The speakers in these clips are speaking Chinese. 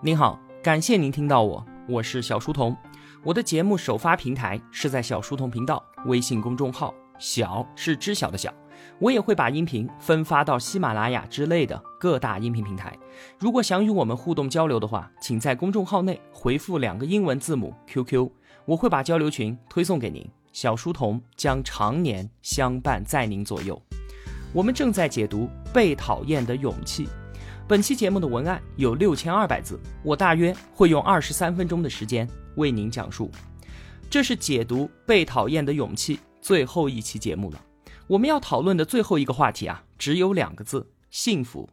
您好，感谢您听到我，我是小书童。我的节目首发平台是在小书童频道微信公众号，小是知晓的小。我也会把音频分发到喜马拉雅之类的各大音频平台。如果想与我们互动交流的话，请在公众号内回复两个英文字母 QQ，我会把交流群推送给您。小书童将常年相伴在您左右。我们正在解读《被讨厌的勇气》。本期节目的文案有六千二百字，我大约会用二十三分钟的时间为您讲述。这是解读《被讨厌的勇气》最后一期节目了。我们要讨论的最后一个话题啊，只有两个字：幸福。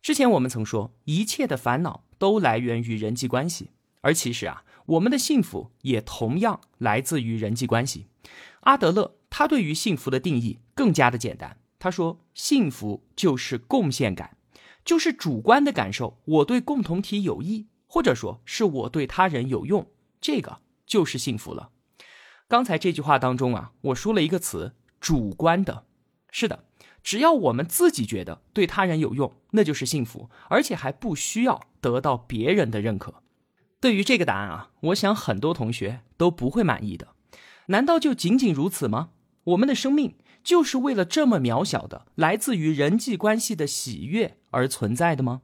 之前我们曾说，一切的烦恼都来源于人际关系，而其实啊，我们的幸福也同样来自于人际关系。阿德勒他对于幸福的定义更加的简单，他说，幸福就是贡献感。就是主观的感受，我对共同体有益，或者说是我对他人有用，这个就是幸福了。刚才这句话当中啊，我说了一个词，主观的。是的，只要我们自己觉得对他人有用，那就是幸福，而且还不需要得到别人的认可。对于这个答案啊，我想很多同学都不会满意的。难道就仅仅如此吗？我们的生命？就是为了这么渺小的来自于人际关系的喜悦而存在的吗？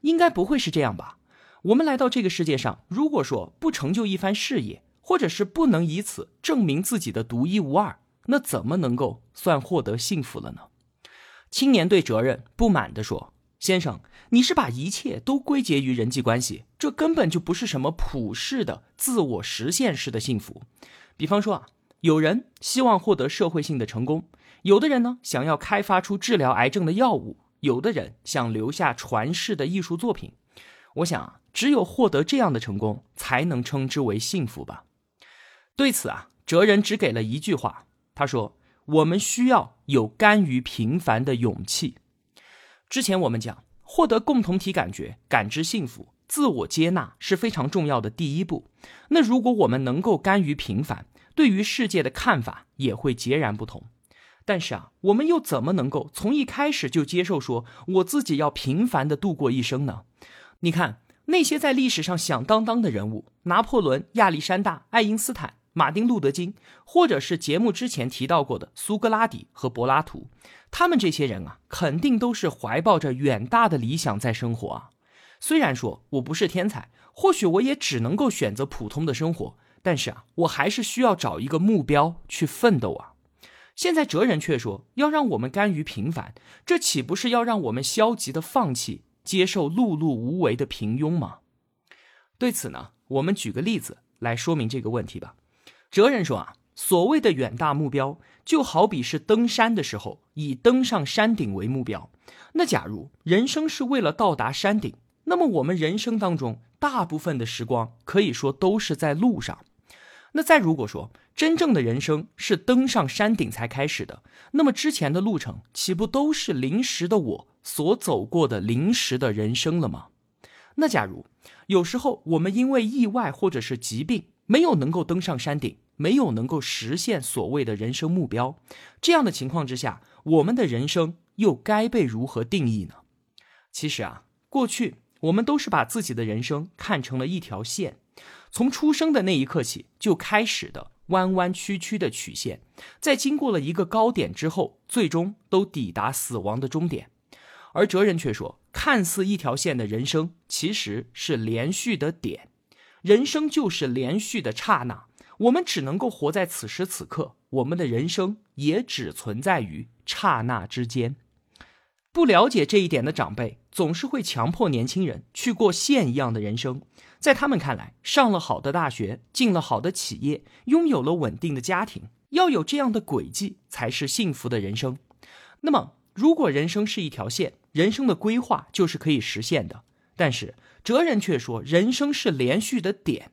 应该不会是这样吧。我们来到这个世界上，如果说不成就一番事业，或者是不能以此证明自己的独一无二，那怎么能够算获得幸福了呢？青年对责任不满地说：“先生，你是把一切都归结于人际关系，这根本就不是什么普世的自我实现式的幸福。比方说啊，有人希望获得社会性的成功。”有的人呢，想要开发出治疗癌症的药物；有的人想留下传世的艺术作品。我想，只有获得这样的成功，才能称之为幸福吧。对此啊，哲人只给了一句话，他说：“我们需要有甘于平凡的勇气。”之前我们讲，获得共同体感觉、感知幸福、自我接纳是非常重要的第一步。那如果我们能够甘于平凡，对于世界的看法也会截然不同。但是啊，我们又怎么能够从一开始就接受说我自己要平凡的度过一生呢？你看那些在历史上响当当的人物，拿破仑、亚历山大、爱因斯坦、马丁·路德·金，或者是节目之前提到过的苏格拉底和柏拉图，他们这些人啊，肯定都是怀抱着远大的理想在生活啊。虽然说我不是天才，或许我也只能够选择普通的生活，但是啊，我还是需要找一个目标去奋斗啊。现在哲人却说要让我们甘于平凡，这岂不是要让我们消极的放弃接受碌碌无为的平庸吗？对此呢，我们举个例子来说明这个问题吧。哲人说啊，所谓的远大目标，就好比是登山的时候以登上山顶为目标。那假如人生是为了到达山顶，那么我们人生当中大部分的时光可以说都是在路上。那再如果说，真正的人生是登上山顶才开始的，那么之前的路程岂不都是临时的我所走过的临时的人生了吗？那假如有时候我们因为意外或者是疾病没有能够登上山顶，没有能够实现所谓的人生目标，这样的情况之下，我们的人生又该被如何定义呢？其实啊，过去我们都是把自己的人生看成了一条线，从出生的那一刻起就开始的。弯弯曲曲的曲线，在经过了一个高点之后，最终都抵达死亡的终点。而哲人却说，看似一条线的人生，其实是连续的点。人生就是连续的刹那，我们只能够活在此时此刻，我们的人生也只存在于刹那之间。不了解这一点的长辈，总是会强迫年轻人去过线一样的人生。在他们看来，上了好的大学，进了好的企业，拥有了稳定的家庭，要有这样的轨迹才是幸福的人生。那么，如果人生是一条线，人生的规划就是可以实现的。但是哲人却说，人生是连续的点。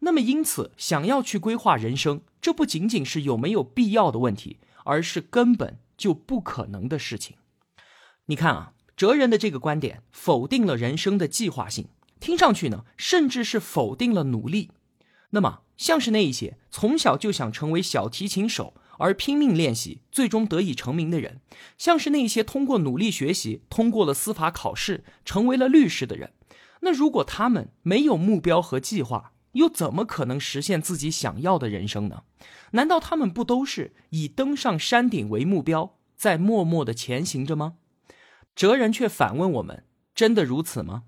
那么，因此想要去规划人生，这不仅仅是有没有必要的问题，而是根本就不可能的事情。你看啊，哲人的这个观点否定了人生的计划性。听上去呢，甚至是否定了努力。那么，像是那一些从小就想成为小提琴手而拼命练习，最终得以成名的人；像是那一些通过努力学习，通过了司法考试，成为了律师的人。那如果他们没有目标和计划，又怎么可能实现自己想要的人生呢？难道他们不都是以登上山顶为目标，在默默的前行着吗？哲人却反问我们：真的如此吗？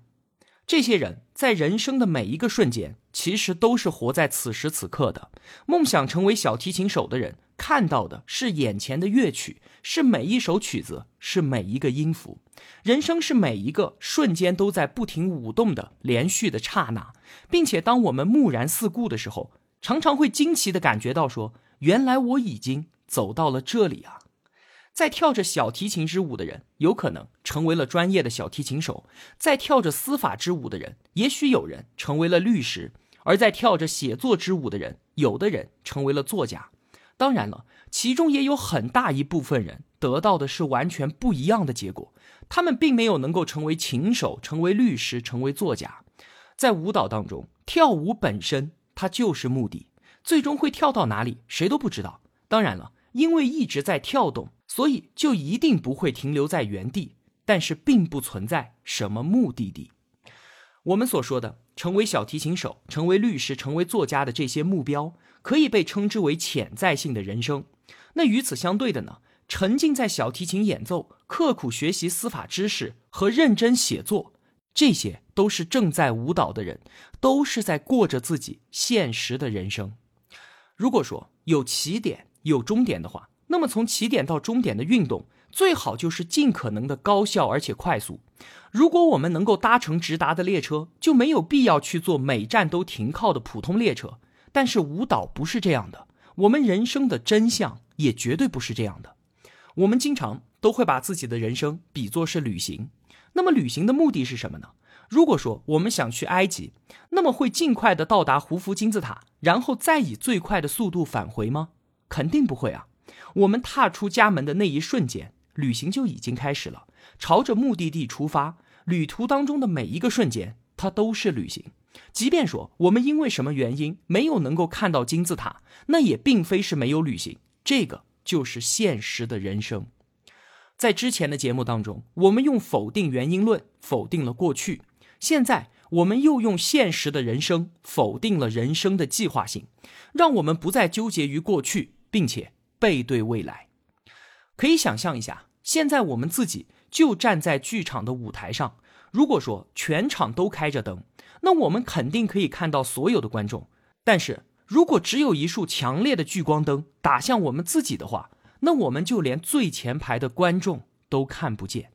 这些人在人生的每一个瞬间，其实都是活在此时此刻的。梦想成为小提琴手的人，看到的是眼前的乐曲，是每一首曲子，是每一个音符。人生是每一个瞬间都在不停舞动的连续的刹那，并且当我们木然四顾的时候，常常会惊奇的感觉到说：原来我已经走到了这里啊！在跳着小提琴之舞的人，有可能成为了专业的小提琴手；在跳着司法之舞的人，也许有人成为了律师；而在跳着写作之舞的人，有的人成为了作家。当然了，其中也有很大一部分人得到的是完全不一样的结果，他们并没有能够成为琴手、成为律师、成为作家。在舞蹈当中，跳舞本身它就是目的，最终会跳到哪里，谁都不知道。当然了，因为一直在跳动。所以就一定不会停留在原地，但是并不存在什么目的地。我们所说的成为小提琴手、成为律师、成为作家的这些目标，可以被称之为潜在性的人生。那与此相对的呢？沉浸在小提琴演奏、刻苦学习司法知识和认真写作，这些都是正在舞蹈的人，都是在过着自己现实的人生。如果说有起点、有终点的话，那么从起点到终点的运动，最好就是尽可能的高效而且快速。如果我们能够搭乘直达的列车，就没有必要去坐每站都停靠的普通列车。但是舞蹈不是这样的，我们人生的真相也绝对不是这样的。我们经常都会把自己的人生比作是旅行。那么旅行的目的是什么呢？如果说我们想去埃及，那么会尽快的到达胡夫金字塔，然后再以最快的速度返回吗？肯定不会啊。我们踏出家门的那一瞬间，旅行就已经开始了，朝着目的地出发。旅途当中的每一个瞬间，它都是旅行。即便说我们因为什么原因没有能够看到金字塔，那也并非是没有旅行。这个就是现实的人生。在之前的节目当中，我们用否定原因论否定了过去，现在我们又用现实的人生否定了人生的计划性，让我们不再纠结于过去，并且。背对未来，可以想象一下，现在我们自己就站在剧场的舞台上。如果说全场都开着灯，那我们肯定可以看到所有的观众。但是如果只有一束强烈的聚光灯打向我们自己的话，那我们就连最前排的观众都看不见。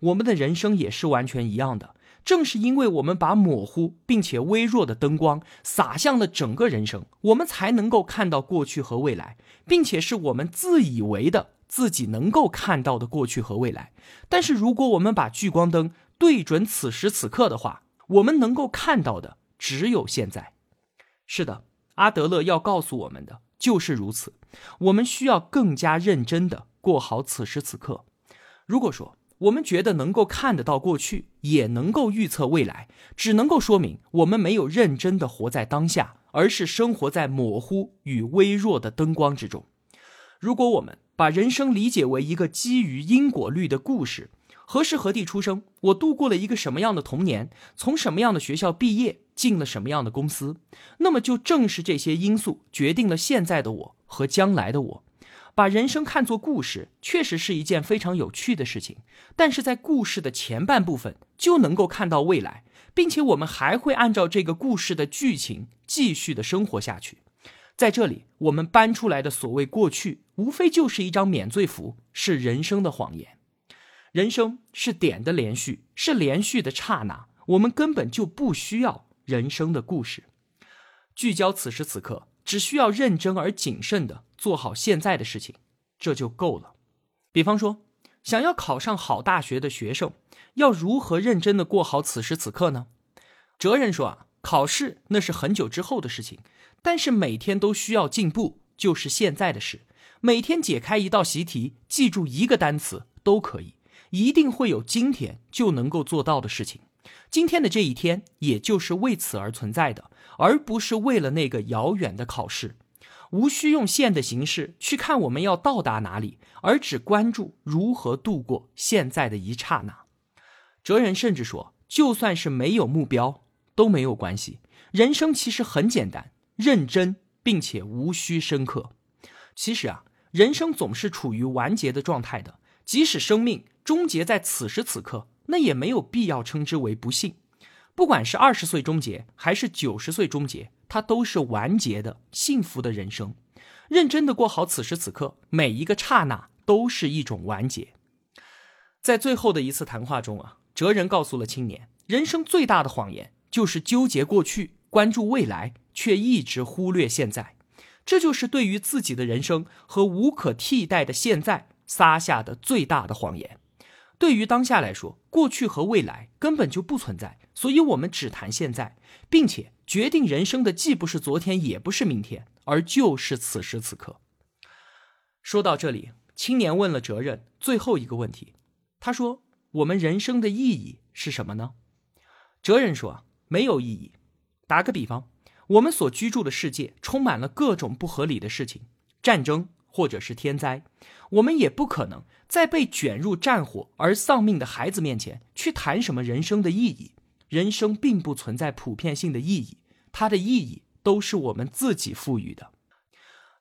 我们的人生也是完全一样的。正是因为我们把模糊并且微弱的灯光洒向了整个人生，我们才能够看到过去和未来，并且是我们自以为的自己能够看到的过去和未来。但是，如果我们把聚光灯对准此时此刻的话，我们能够看到的只有现在。是的，阿德勒要告诉我们的就是如此。我们需要更加认真的过好此时此刻。如果说，我们觉得能够看得到过去，也能够预测未来，只能够说明我们没有认真的活在当下，而是生活在模糊与微弱的灯光之中。如果我们把人生理解为一个基于因果律的故事，何时何地出生，我度过了一个什么样的童年，从什么样的学校毕业，进了什么样的公司，那么就正是这些因素决定了现在的我和将来的我。把人生看作故事，确实是一件非常有趣的事情。但是在故事的前半部分就能够看到未来，并且我们还会按照这个故事的剧情继续的生活下去。在这里，我们搬出来的所谓过去，无非就是一张免罪符，是人生的谎言。人生是点的连续，是连续的刹那，我们根本就不需要人生的故事。聚焦此时此刻。只需要认真而谨慎的做好现在的事情，这就够了。比方说，想要考上好大学的学生，要如何认真的过好此时此刻呢？哲人说啊，考试那是很久之后的事情，但是每天都需要进步，就是现在的事。每天解开一道习题，记住一个单词都可以，一定会有今天就能够做到的事情。今天的这一天，也就是为此而存在的。而不是为了那个遥远的考试，无需用线的形式去看我们要到达哪里，而只关注如何度过现在的一刹那。哲人甚至说，就算是没有目标都没有关系。人生其实很简单，认真并且无需深刻。其实啊，人生总是处于完结的状态的，即使生命终结在此时此刻，那也没有必要称之为不幸。不管是二十岁终结还是九十岁终结，它都是完结的幸福的人生。认真的过好此时此刻，每一个刹那都是一种完结。在最后的一次谈话中啊，哲人告诉了青年，人生最大的谎言就是纠结过去，关注未来，却一直忽略现在。这就是对于自己的人生和无可替代的现在撒下的最大的谎言。对于当下来说，过去和未来根本就不存在，所以我们只谈现在，并且决定人生的既不是昨天，也不是明天，而就是此时此刻。说到这里，青年问了哲人最后一个问题，他说：“我们人生的意义是什么呢？”哲人说：“没有意义。打个比方，我们所居住的世界充满了各种不合理的事情，战争。”或者是天灾，我们也不可能在被卷入战火而丧命的孩子面前去谈什么人生的意义。人生并不存在普遍性的意义，它的意义都是我们自己赋予的。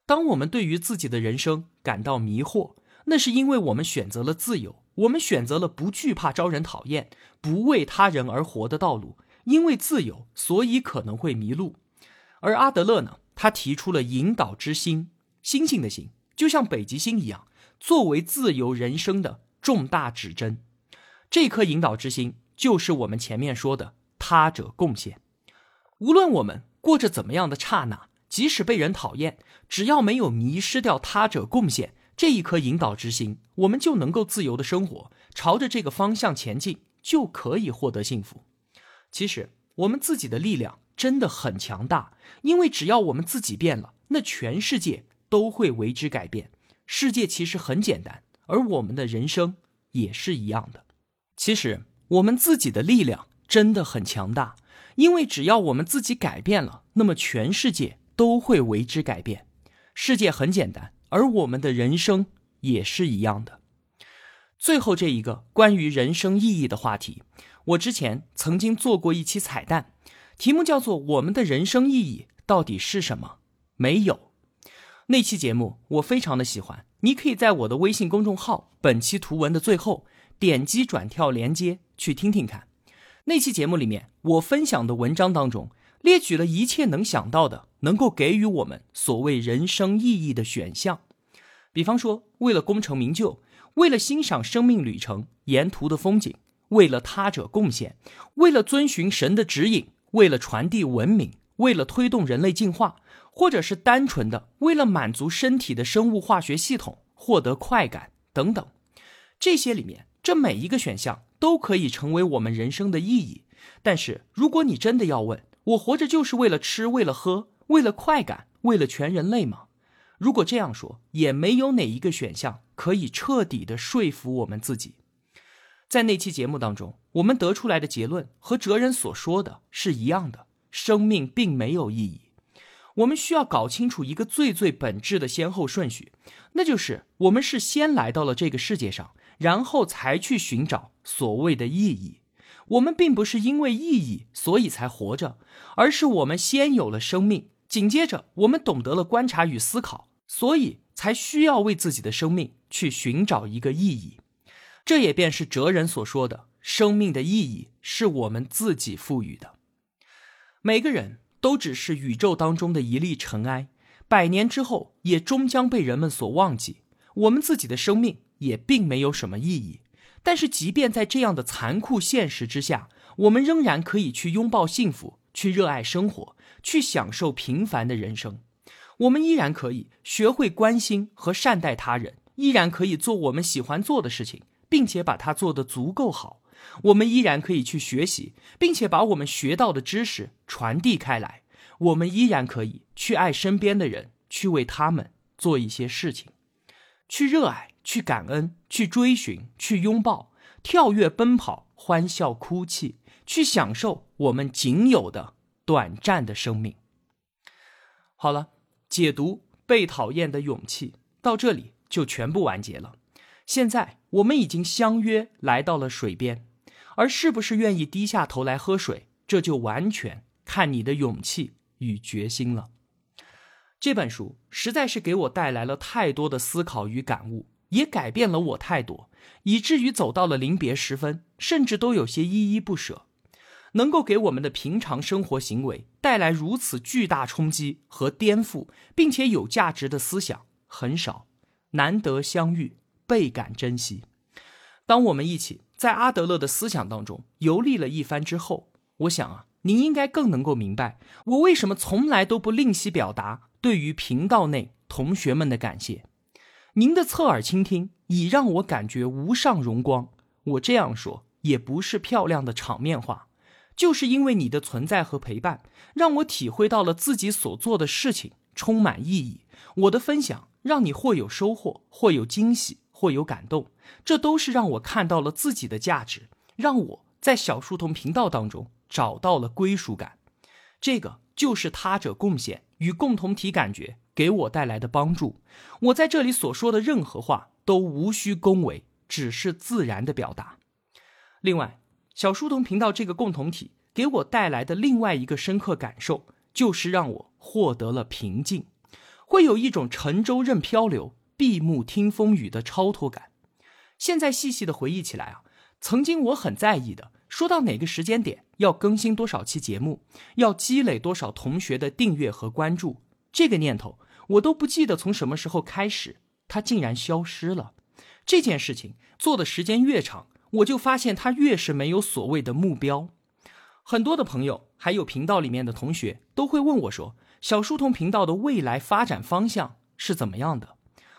当我们对于自己的人生感到迷惑，那是因为我们选择了自由，我们选择了不惧怕招人讨厌、不为他人而活的道路。因为自由，所以可能会迷路。而阿德勒呢，他提出了引导之心，星星的星。就像北极星一样，作为自由人生的重大指针，这颗引导之星就是我们前面说的他者贡献。无论我们过着怎么样的刹那，即使被人讨厌，只要没有迷失掉他者贡献这一颗引导之心，我们就能够自由的生活，朝着这个方向前进，就可以获得幸福。其实我们自己的力量真的很强大，因为只要我们自己变了，那全世界。都会为之改变。世界其实很简单，而我们的人生也是一样的。其实我们自己的力量真的很强大，因为只要我们自己改变了，那么全世界都会为之改变。世界很简单，而我们的人生也是一样的。最后这一个关于人生意义的话题，我之前曾经做过一期彩蛋，题目叫做《我们的人生意义到底是什么》？没有。那期节目我非常的喜欢，你可以在我的微信公众号本期图文的最后点击转跳连接去听听看。那期节目里面我分享的文章当中列举了一切能想到的能够给予我们所谓人生意义的选项，比方说为了功成名就，为了欣赏生命旅程沿途的风景，为了他者贡献，为了遵循神的指引，为了传递文明，为了推动人类进化。或者是单纯的为了满足身体的生物化学系统获得快感等等，这些里面这每一个选项都可以成为我们人生的意义。但是如果你真的要问我活着就是为了吃、为了喝、为了快感、为了全人类吗？如果这样说，也没有哪一个选项可以彻底的说服我们自己。在那期节目当中，我们得出来的结论和哲人所说的是一样的：生命并没有意义。我们需要搞清楚一个最最本质的先后顺序，那就是我们是先来到了这个世界上，然后才去寻找所谓的意义。我们并不是因为意义所以才活着，而是我们先有了生命，紧接着我们懂得了观察与思考，所以才需要为自己的生命去寻找一个意义。这也便是哲人所说的：生命的意义是我们自己赋予的。每个人。都只是宇宙当中的一粒尘埃，百年之后也终将被人们所忘记。我们自己的生命也并没有什么意义。但是，即便在这样的残酷现实之下，我们仍然可以去拥抱幸福，去热爱生活，去享受平凡的人生。我们依然可以学会关心和善待他人，依然可以做我们喜欢做的事情，并且把它做得足够好。我们依然可以去学习，并且把我们学到的知识传递开来。我们依然可以去爱身边的人，去为他们做一些事情，去热爱，去感恩，去追寻，去拥抱，跳跃，奔跑，欢笑，哭泣，去享受我们仅有的短暂的生命。好了，解读被讨厌的勇气到这里就全部完结了。现在我们已经相约来到了水边。而是不是愿意低下头来喝水，这就完全看你的勇气与决心了。这本书实在是给我带来了太多的思考与感悟，也改变了我太多，以至于走到了临别时分，甚至都有些依依不舍。能够给我们的平常生活行为带来如此巨大冲击和颠覆，并且有价值的思想很少，难得相遇，倍感珍惜。当我们一起在阿德勒的思想当中游历了一番之后，我想啊，您应该更能够明白我为什么从来都不吝惜表达对于频道内同学们的感谢。您的侧耳倾听已让我感觉无上荣光。我这样说也不是漂亮的场面话，就是因为你的存在和陪伴，让我体会到了自己所做的事情充满意义。我的分享让你或有收获，或有惊喜。或有感动，这都是让我看到了自己的价值，让我在小书童频道当中找到了归属感。这个就是他者贡献与共同体感觉给我带来的帮助。我在这里所说的任何话都无需恭维，只是自然的表达。另外，小书童频道这个共同体给我带来的另外一个深刻感受，就是让我获得了平静，会有一种沉舟任漂流。闭目听风雨的超脱感，现在细细的回忆起来啊，曾经我很在意的，说到哪个时间点要更新多少期节目，要积累多少同学的订阅和关注，这个念头我都不记得从什么时候开始，它竟然消失了。这件事情做的时间越长，我就发现它越是没有所谓的目标。很多的朋友还有频道里面的同学都会问我说，小书童频道的未来发展方向是怎么样的？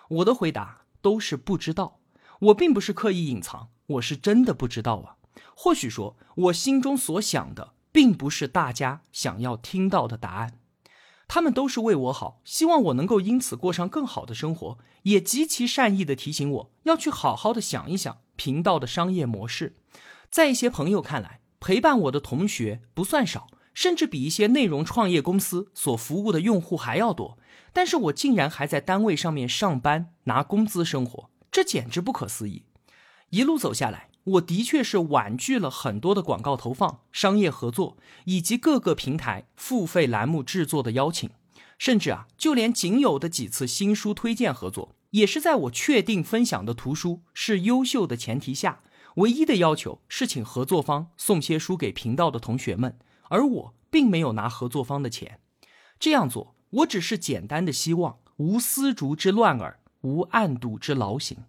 我的回答都是不知道，我并不是刻意隐藏，我是真的不知道啊。或许说，我心中所想的，并不是大家想要听到的答案。他们都是为我好，希望我能够因此过上更好的生活，也极其善意的提醒我要去好好的想一想频道的商业模式。在一些朋友看来，陪伴我的同学不算少，甚至比一些内容创业公司所服务的用户还要多。但是我竟然还在单位上面上班拿工资生活，这简直不可思议！一路走下来，我的确是婉拒了很多的广告投放、商业合作以及各个平台付费栏目制作的邀请，甚至啊，就连仅有的几次新书推荐合作，也是在我确定分享的图书是优秀的前提下，唯一的要求是请合作方送些书给频道的同学们，而我并没有拿合作方的钱，这样做。我只是简单的希望无丝竹之乱耳，无案牍之劳形，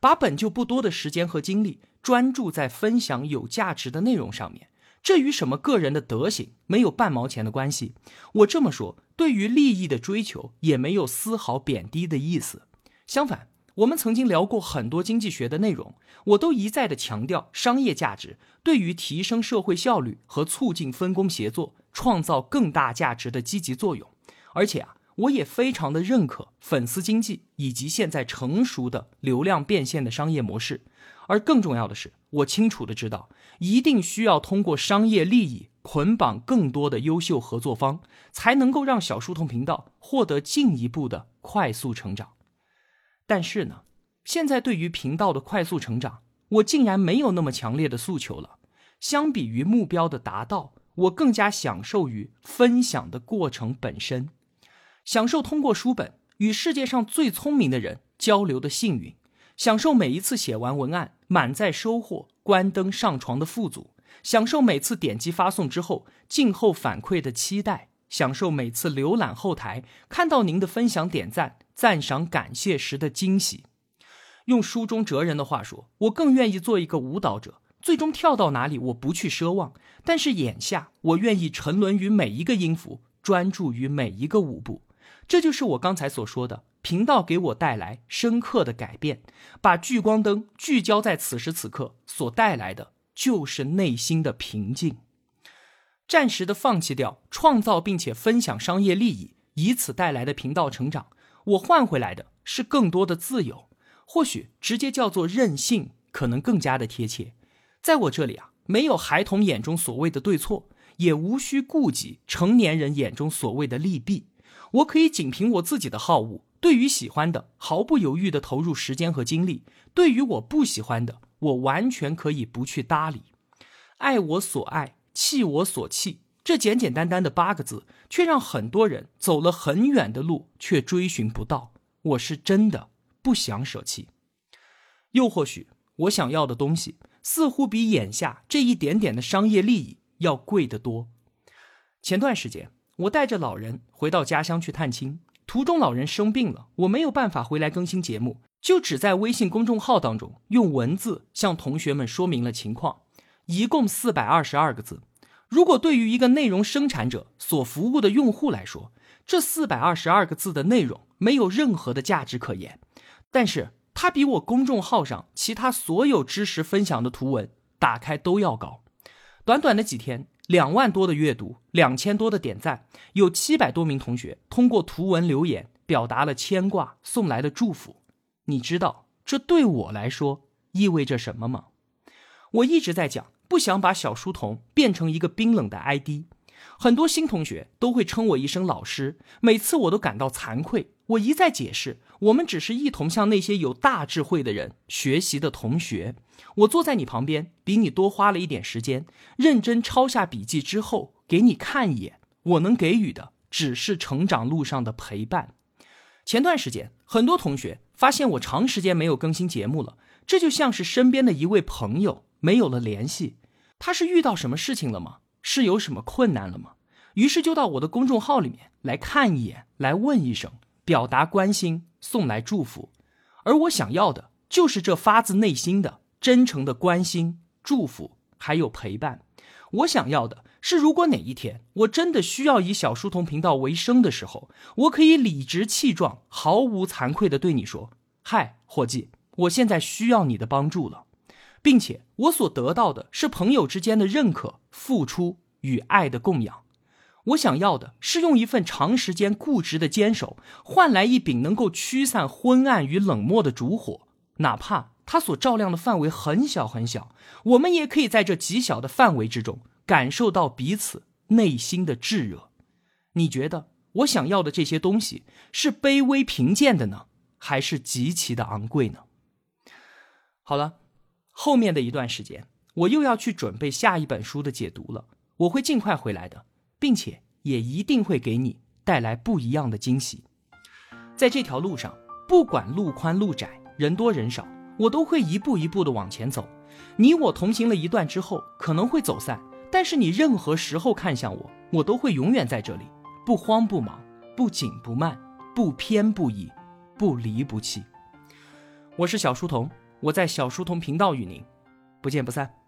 把本就不多的时间和精力专注在分享有价值的内容上面。这与什么个人的德行没有半毛钱的关系。我这么说，对于利益的追求也没有丝毫贬低的意思。相反，我们曾经聊过很多经济学的内容，我都一再的强调商业价值对于提升社会效率和促进分工协作、创造更大价值的积极作用。而且啊，我也非常的认可粉丝经济以及现在成熟的流量变现的商业模式。而更重要的是，我清楚的知道，一定需要通过商业利益捆绑更多的优秀合作方，才能够让小书童频道获得进一步的快速成长。但是呢，现在对于频道的快速成长，我竟然没有那么强烈的诉求了。相比于目标的达到，我更加享受于分享的过程本身。享受通过书本与世界上最聪明的人交流的幸运，享受每一次写完文案满载收获关灯上床的富足，享受每次点击发送之后静候反馈的期待，享受每次浏览后台看到您的分享点赞赞赏感谢时的惊喜。用书中哲人的话说，我更愿意做一个舞蹈者，最终跳到哪里我不去奢望，但是眼下我愿意沉沦于每一个音符，专注于每一个舞步。这就是我刚才所说的，频道给我带来深刻的改变，把聚光灯聚焦在此时此刻所带来的，就是内心的平静。暂时的放弃掉创造并且分享商业利益，以此带来的频道成长，我换回来的是更多的自由，或许直接叫做任性，可能更加的贴切。在我这里啊，没有孩童眼中所谓的对错，也无需顾及成年人眼中所谓的利弊。我可以仅凭我自己的好恶，对于喜欢的毫不犹豫的投入时间和精力；对于我不喜欢的，我完全可以不去搭理。爱我所爱，弃我所弃。这简简单单的八个字，却让很多人走了很远的路，却追寻不到。我是真的不想舍弃。又或许，我想要的东西，似乎比眼下这一点点的商业利益要贵得多。前段时间，我带着老人回到家乡去探亲，途中老人生病了，我没有办法回来更新节目，就只在微信公众号当中用文字向同学们说明了情况，一共四百二十二个字。如果对于一个内容生产者所服务的用户来说，这四百二十二个字的内容没有任何的价值可言，但是它比我公众号上其他所有知识分享的图文打开都要高。短短的几天，两万多的阅读，两千多的点赞，有七百多名同学通过图文留言表达了牵挂，送来的祝福。你知道这对我来说意味着什么吗？我一直在讲。不想把小书童变成一个冰冷的 ID，很多新同学都会称我一声老师，每次我都感到惭愧。我一再解释，我们只是一同向那些有大智慧的人学习的同学。我坐在你旁边，比你多花了一点时间，认真抄下笔记之后给你看一眼。我能给予的只是成长路上的陪伴。前段时间，很多同学发现我长时间没有更新节目了，这就像是身边的一位朋友没有了联系。他是遇到什么事情了吗？是有什么困难了吗？于是就到我的公众号里面来看一眼，来问一声，表达关心，送来祝福。而我想要的就是这发自内心的、真诚的关心、祝福，还有陪伴。我想要的是，如果哪一天我真的需要以小书童频道为生的时候，我可以理直气壮、毫无惭愧的对你说：“嗨，伙计，我现在需要你的帮助了。”并且我所得到的是朋友之间的认可、付出与爱的供养。我想要的是用一份长时间固执的坚守，换来一柄能够驱散昏暗与冷漠的烛火。哪怕它所照亮的范围很小很小，我们也可以在这极小的范围之中感受到彼此内心的炙热。你觉得我想要的这些东西是卑微贫贱的呢，还是极其的昂贵呢？好了。后面的一段时间，我又要去准备下一本书的解读了。我会尽快回来的，并且也一定会给你带来不一样的惊喜。在这条路上，不管路宽路窄，人多人少，我都会一步一步的往前走。你我同行了一段之后，可能会走散，但是你任何时候看向我，我都会永远在这里，不慌不忙，不紧不慢，不偏不倚，不离不弃。我是小书童。我在小书童频道与您不见不散。